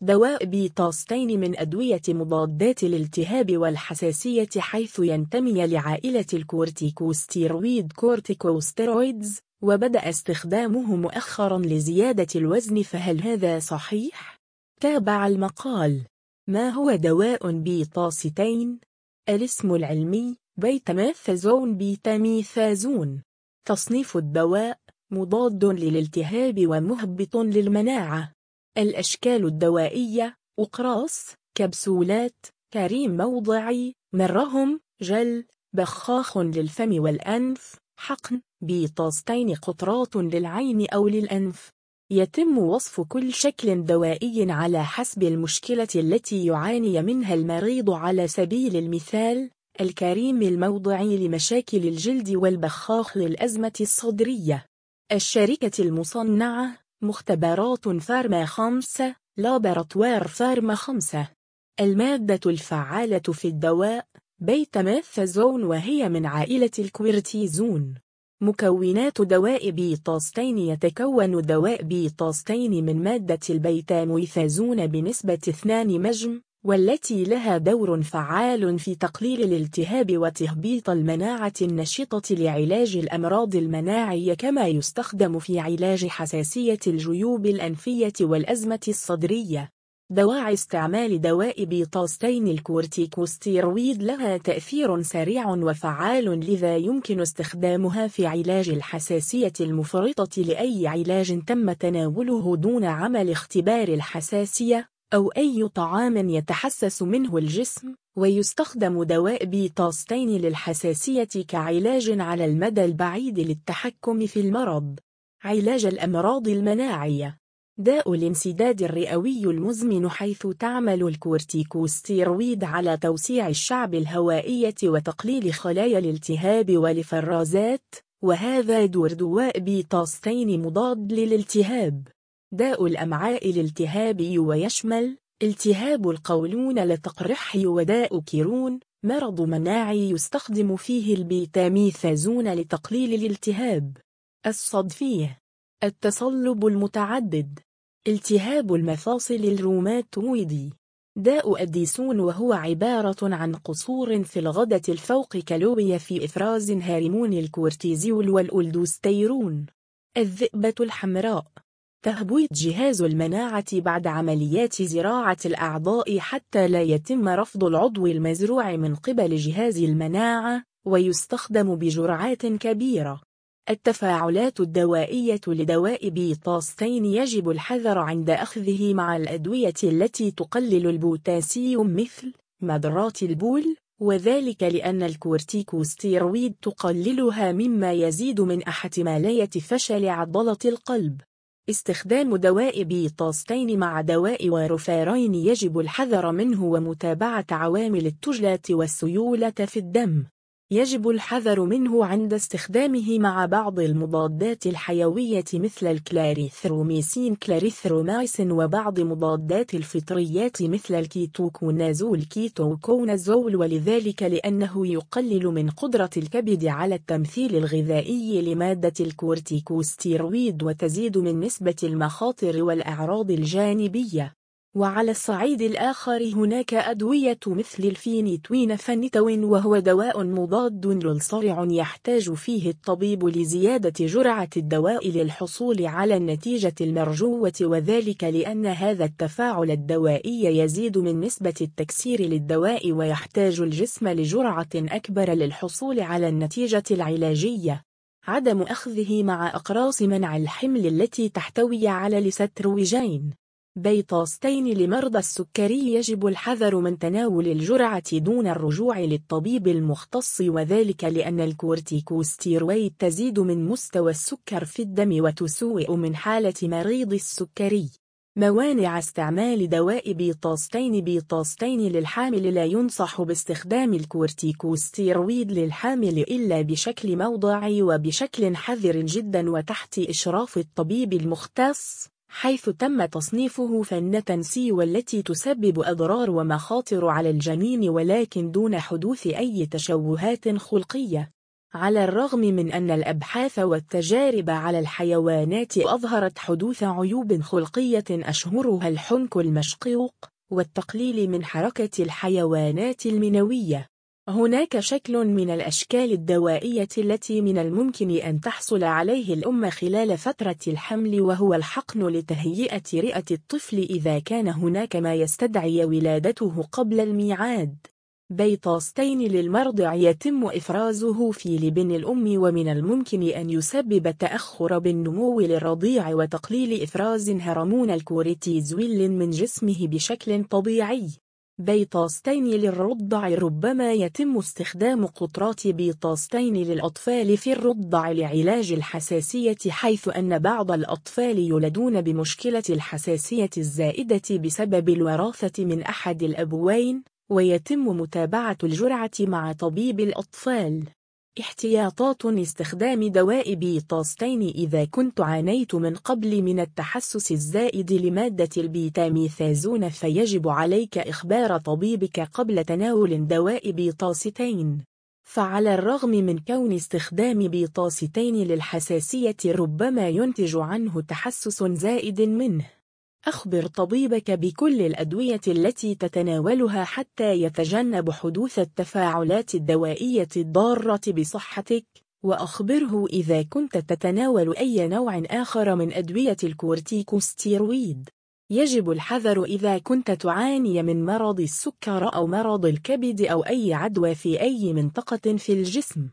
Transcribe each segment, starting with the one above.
دواء بيتاستين من أدوية مضادات الالتهاب والحساسية حيث ينتمي لعائلة الكورتيكوستيرويد Corticosteroids وبدأ استخدامه مؤخرا لزيادة الوزن فهل هذا صحيح؟ تابع المقال ما هو دواء بيتاستين؟ الاسم العلمي بيتاميثازون بيتاميثازون تصنيف الدواء مضاد للالتهاب ومهبط للمناعة الأشكال الدوائية أقراص كبسولات كريم موضعي مرهم جل بخاخ للفم والأنف حقن بيطاستين قطرات للعين أو للأنف. يتم وصف كل شكل دوائي على حسب المشكلة التي يعاني منها المريض على سبيل المثال الكريم الموضعي لمشاكل الجلد والبخاخ للأزمة الصدرية. الشركة المصنعة مختبرات فارما خمسة Laboratoires Pharma خمسة. المادة الفعالة في الدواء بيتاميثازون وهي من عائلة الكورتيزون. مكونات دواء بيطاستين يتكون دواء بيطاستين من مادة البيتاميثازون بنسبة 2 مجم. والتي لها دور فعال في تقليل الالتهاب وتهبيط المناعة النشطة لعلاج الأمراض المناعية كما يستخدم في علاج حساسية الجيوب الأنفية والأزمة الصدرية. دواعي استعمال دواء بيطاستين الكورتيكوستيرويد لها تأثير سريع وفعال لذا يمكن استخدامها في علاج الحساسية المفرطة لأي علاج تم تناوله دون عمل اختبار الحساسية. أو أي طعام يتحسس منه الجسم ويستخدم دواء بيتاستين للحساسية كعلاج على المدى البعيد للتحكم في المرض. علاج الأمراض المناعية. داء الانسداد الرئوي المزمن حيث تعمل الكورتيكوستيرويد على توسيع الشعب الهوائية وتقليل خلايا الالتهاب والإفرازات وهذا دور دواء بيتاستين مضاد للالتهاب. داء الأمعاء الالتهابي ويشمل التهاب القولون المتقرح وداء كرون مرض مناعي يستخدم فيه البيتاميثازون لتقليل الالتهاب. الصدفيه التصلب المتعدد. التهاب المفاصل الروماتويدي داء أديسون وهو عبارة عن قصور في الغدة الفوق كلوية في إفراز هرمون الكورتيزول والألدوستيرون الذئبة الحمراء. تهبيط جهاز المناعة بعد عمليات زراعة الأعضاء حتى لا يتم رفض العضو المزروع من قبل جهاز المناعة ويستخدم بجرعات كبيرة. التفاعلات الدوائية لدواء بيطاستين يجب الحذر عند أخذه مع الأدوية التي تقلل البوتاسيوم مثل مدرات البول وذلك لأن الكورتيكوستيرويد تقللها مما يزيد من احتمالية فشل عضلة القلب. استخدام دواء بيطاستين مع دواء وارفارين يجب الحذر منه ومتابعة عوامل التجلط والسيولة في الدم. يجب الحذر منه عند استخدامه مع بعض المضادات الحيوية مثل الكلاريثروميسين Clarithromycin وبعض مضادات الفطريات مثل الكيتوكونازول كيتوكونازول ولذلك لأنه يقلل من قدرة الكبد على التمثيل الغذائي لمادة الكورتيكوستيرويد وتزيد من نسبة المخاطر والأعراض الجانبية. وعلى الصعيد الآخر هناك أدوية مثل الفينيتوين فنتوين وهو دواء مضاد للصرع يحتاج فيه الطبيب لزيادة جرعة الدواء للحصول على النتيجة المرجوة وذلك لأن هذا التفاعل الدوائي يزيد من نسبة التكسير للدواء ويحتاج الجسم لجرعة أكبر للحصول على النتيجة العلاجية. عدم أخذه مع أقراص منع الحمل التي تحتوي على الإستروجين بيطاستين لمرضى السكري يجب الحذر من تناول الجرعة دون الرجوع للطبيب المختص وذلك لأن الكورتيكوستيرويد تزيد من مستوى السكر في الدم وتسوء من حالة مريض السكري. موانع استعمال دواء بيطاستين بيطاستين للحامل لا ينصح باستخدام الكورتيكوستيرويد للحامل إلا بشكل موضعي وبشكل حذر جدا وتحت إشراف الطبيب المختص. حيث تم تصنيفه فئة C والتي تسبب أضرار ومخاطر على الجنين ولكن دون حدوث أي تشوهات خلقية. على الرغم من أن الأبحاث والتجارب على الحيوانات أظهرت حدوث عيوب خلقية أشهرها الحنك المشقوق والتقليل من حركة الحيوانات المنوية. هناك شكل من الأشكال الدوائية التي من الممكن أن تحصل عليه الأم خلال فترة الحمل وهو الحقن لتهيئة رئة الطفل إذا كان هناك ما يستدعي ولادته قبل الميعاد. بيطاستين للمرضع يتم إفرازه في لبن الأم ومن الممكن أن يسبب تأخر بالنمو للرضيع وتقليل إفراز هرمون الكورتيزويل من جسمه بشكل طبيعي. بيطاستين للرضع ربما يتم استخدام قطرات بيطاستين للأطفال في الرضع لعلاج الحساسية حيث أن بعض الأطفال يولدون بمشكلة الحساسية الزائدة بسبب الوراثة من أحد الأبوين ويتم متابعة الجرعة مع طبيب الأطفال. احتياطات استخدام دواء بيطاستين إذا كنت عانيت من قبل من التحسس الزائد لمادة البيتاميثازون فيجب عليك إخبار طبيبك قبل تناول دواء بيطاستين فعلى الرغم من كون استخدام بيطاستين للحساسية ربما ينتج عنه تحسس زائد منه. أخبر طبيبك بكل الأدوية التي تتناولها حتى يتجنب حدوث التفاعلات الدوائية الضارة بصحتك وأخبره إذا كنت تتناول أي نوع آخر من أدوية الكورتيكوستيرويد. يجب الحذر إذا كنت تعاني من مرض السكر أو مرض الكبد أو أي عدوى في أي منطقة في الجسم.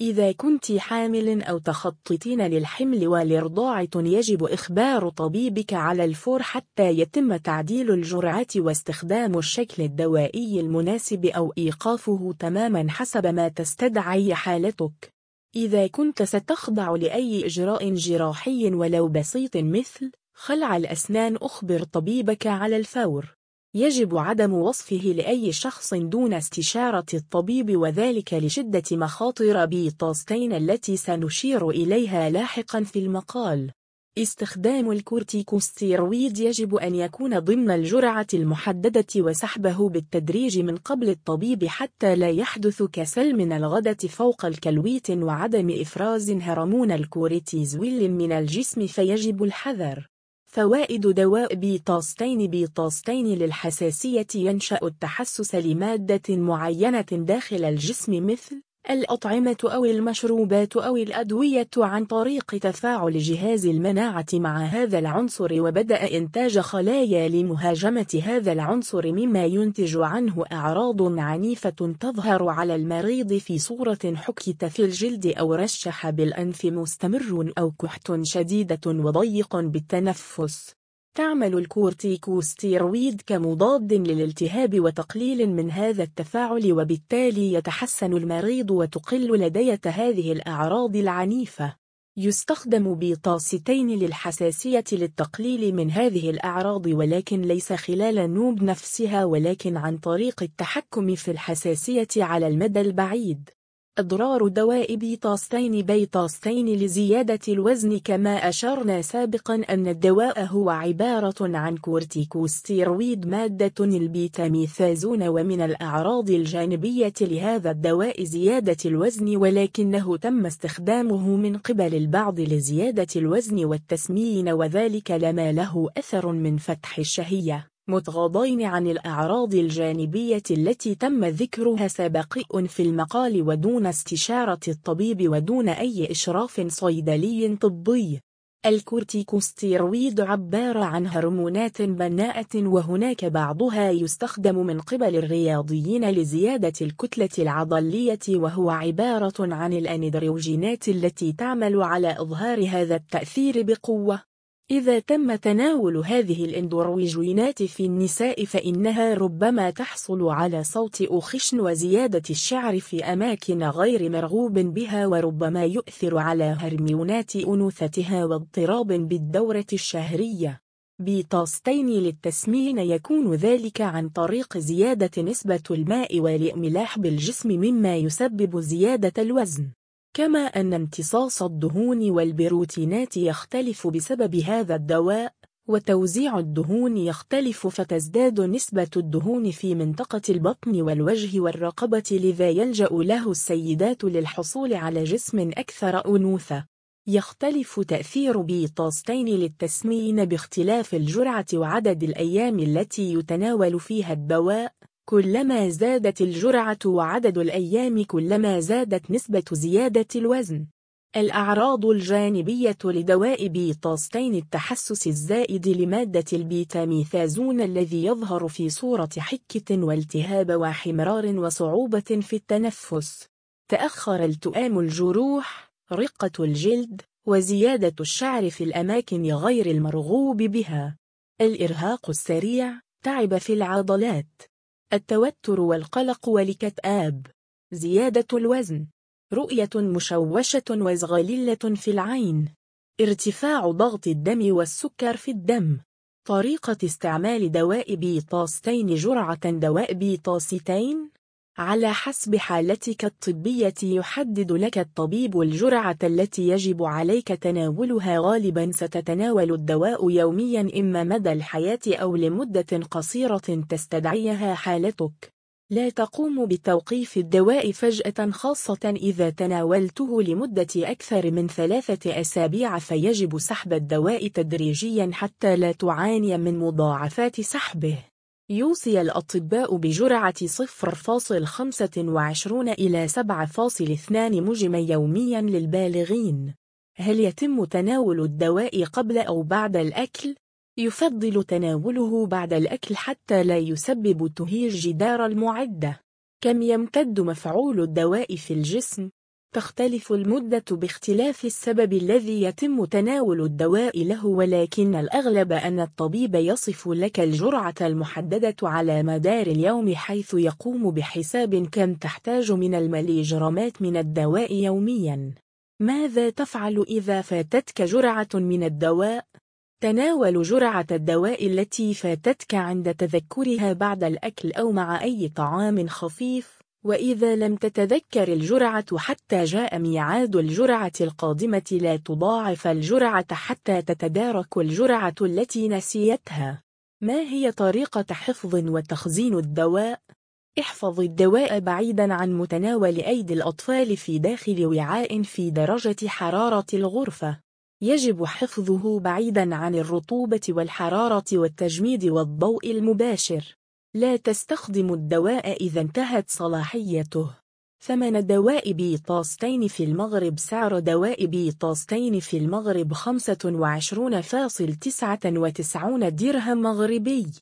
إذا كنت حامل أو تخططين للحمل والإرضاع يجب إخبار طبيبك على الفور حتى يتم تعديل الجرعة واستخدام الشكل الدوائي المناسب أو إيقافه تماما حسب ما تستدعي حالتك. إذا كنت ستخضع لأي إجراء جراحي ولو بسيط مثل خلع الأسنان أخبر طبيبك على الفور. يجب عدم وصفه لأي شخص دون استشارة الطبيب وذلك لشدة مخاطر بيطاستين التي سنشير إليها لاحقا في المقال. استخدام الكورتيكوستيرويد يجب أن يكون ضمن الجرعة المحددة وسحبه بالتدريج من قبل الطبيب حتى لا يحدث كسل من الغدة فوق الكلوية وعدم إفراز هرمون الكورتيزول من الجسم فيجب الحذر. فوائد دواء بيطاستين بيطاستين للحساسية ينشأ التحسس لمادة معينة داخل الجسم مثل الأطعمة أو المشروبات أو الأدوية عن طريق تفاعل جهاز المناعة مع هذا العنصر وبدء إنتاج خلايا لمهاجمة هذا العنصر مما ينتج عنه أعراض عنيفة تظهر على المريض في صورة حكة في الجلد أو رشح بالأنف مستمر أو كحت شديدة وضيق بالتنفس. تعمل الكورتيكوستيرويد كمضاد للالتهاب وتقليل من هذا التفاعل وبالتالي يتحسن المريض وتقل لدية هذه الأعراض العنيفة. يستخدم بيطاستين للحساسية للتقليل من هذه الأعراض ولكن ليس خلال النوب نفسها ولكن عن طريق التحكم في الحساسية على المدى البعيد. أضرار دواء بيطاستين بيطاستين لزيادة الوزن كما أشرنا سابقا أن الدواء هو عبارة عن كورتيكوستيرويد مادة البيتاميثازون ومن الأعراض الجانبية لهذا الدواء زيادة الوزن ولكنه تم استخدامه من قبل البعض لزيادة الوزن والتسمين وذلك لما له أثر من فتح الشهية. متغاضين عن الأعراض الجانبية التي تم ذكرها سابقا في المقال ودون استشارة الطبيب ودون أي إشراف صيدلي طبي. الكورتيكوستيرويد عبارة عن هرمونات بناءة وهناك بعضها يستخدم من قبل الرياضيين لزيادة الكتلة العضلية وهو عبارة عن الأندروجينات التي تعمل على إظهار هذا التأثير بقوة. إذا تم تناول هذه الإندروجينات في النساء فإنها ربما تحصل على صوت أخشن وزيادة الشعر في أماكن غير مرغوب بها وربما يؤثر على هرمونات أنوثتها واضطراب بالدورة الشهرية. بيطاستين للتسمين يكون ذلك عن طريق زيادة نسبة الماء والإملاح بالجسم مما يسبب زيادة الوزن. كما أن امتصاص الدهون والبروتينات يختلف بسبب هذا الدواء وتوزيع الدهون يختلف فتزداد نسبة الدهون في منطقة البطن والوجه والرقبة لذا يلجأ له السيدات للحصول على جسم أكثر أنوثة. يختلف تأثير بيطاستين للتسمين باختلاف الجرعة وعدد الأيام التي يتناول فيها الدواء. كلما زادت الجرعة وعدد الأيام كلما زادت نسبة زيادة الوزن. الأعراض الجانبية لدواء بيطاستين التحسس الزائد لمادة البيتاميثازون الذي يظهر في صورة حكة والتهاب وحمرار وصعوبة في التنفس. تأخر التؤام الجروح رقة الجلد وزيادة الشعر في الأماكن غير المرغوب بها. الإرهاق السريع تعب في العضلات. التوتر والقلق والكتآب زيادة الوزن. رؤية مشوشة وزغللة في العين. ارتفاع ضغط الدم والسكر في الدم. طريقة استعمال دواء بيطاستين جرعة دواء بيطاستين على حسب حالتك الطبية يحدد لك الطبيب الجرعة التي يجب عليك تناولها غالبا ستتناول الدواء يوميا إما مدى الحياة أو لمدة قصيرة تستدعيها حالتك. لا تقوم بتوقيف الدواء فجأة خاصة إذا تناولته لمدة أكثر من ثلاثة أسابيع فيجب سحب الدواء تدريجيا حتى لا تعاني من مضاعفات سحبه. يوصي الأطباء بجرعة 0.25 إلى 7.2 مجما يوميا للبالغين هل يتم تناول الدواء قبل أو بعد الأكل؟ يفضل تناوله بعد الأكل حتى لا يسبب تهيج جدار المعدة كم يمتد مفعول الدواء في الجسم؟ تختلف المدة باختلاف السبب الذي يتم تناول الدواء له ولكن الأغلب أن الطبيب يصف لك الجرعة المحددة على مدار اليوم حيث يقوم بحساب كم تحتاج من المليجرامات من الدواء يومياً ماذا تفعل إذا فاتتك جرعة من الدواء؟ تناول جرعة الدواء التي فاتتك عند تذكرها بعد الأكل أو مع أي طعام خفيف وإذا لم تتذكر الجرعة حتى جاء ميعاد الجرعة القادمة لا تضاعف الجرعة حتى تتدارك الجرعة التي نسيتها. ما هي طريقة حفظ وتخزين الدواء؟ احفظ الدواء بعيدا عن متناول أيدي الأطفال في داخل وعاء في درجة حرارة الغرفة. يجب حفظه بعيدا عن الرطوبة والحرارة والتجميد والضوء المباشر. لا تستخدم الدواء إذا انتهت صلاحيته. ثمن دواء بيطاستين في المغرب سعر دواء بيطاستين في المغرب 25.99 درهم مغربي.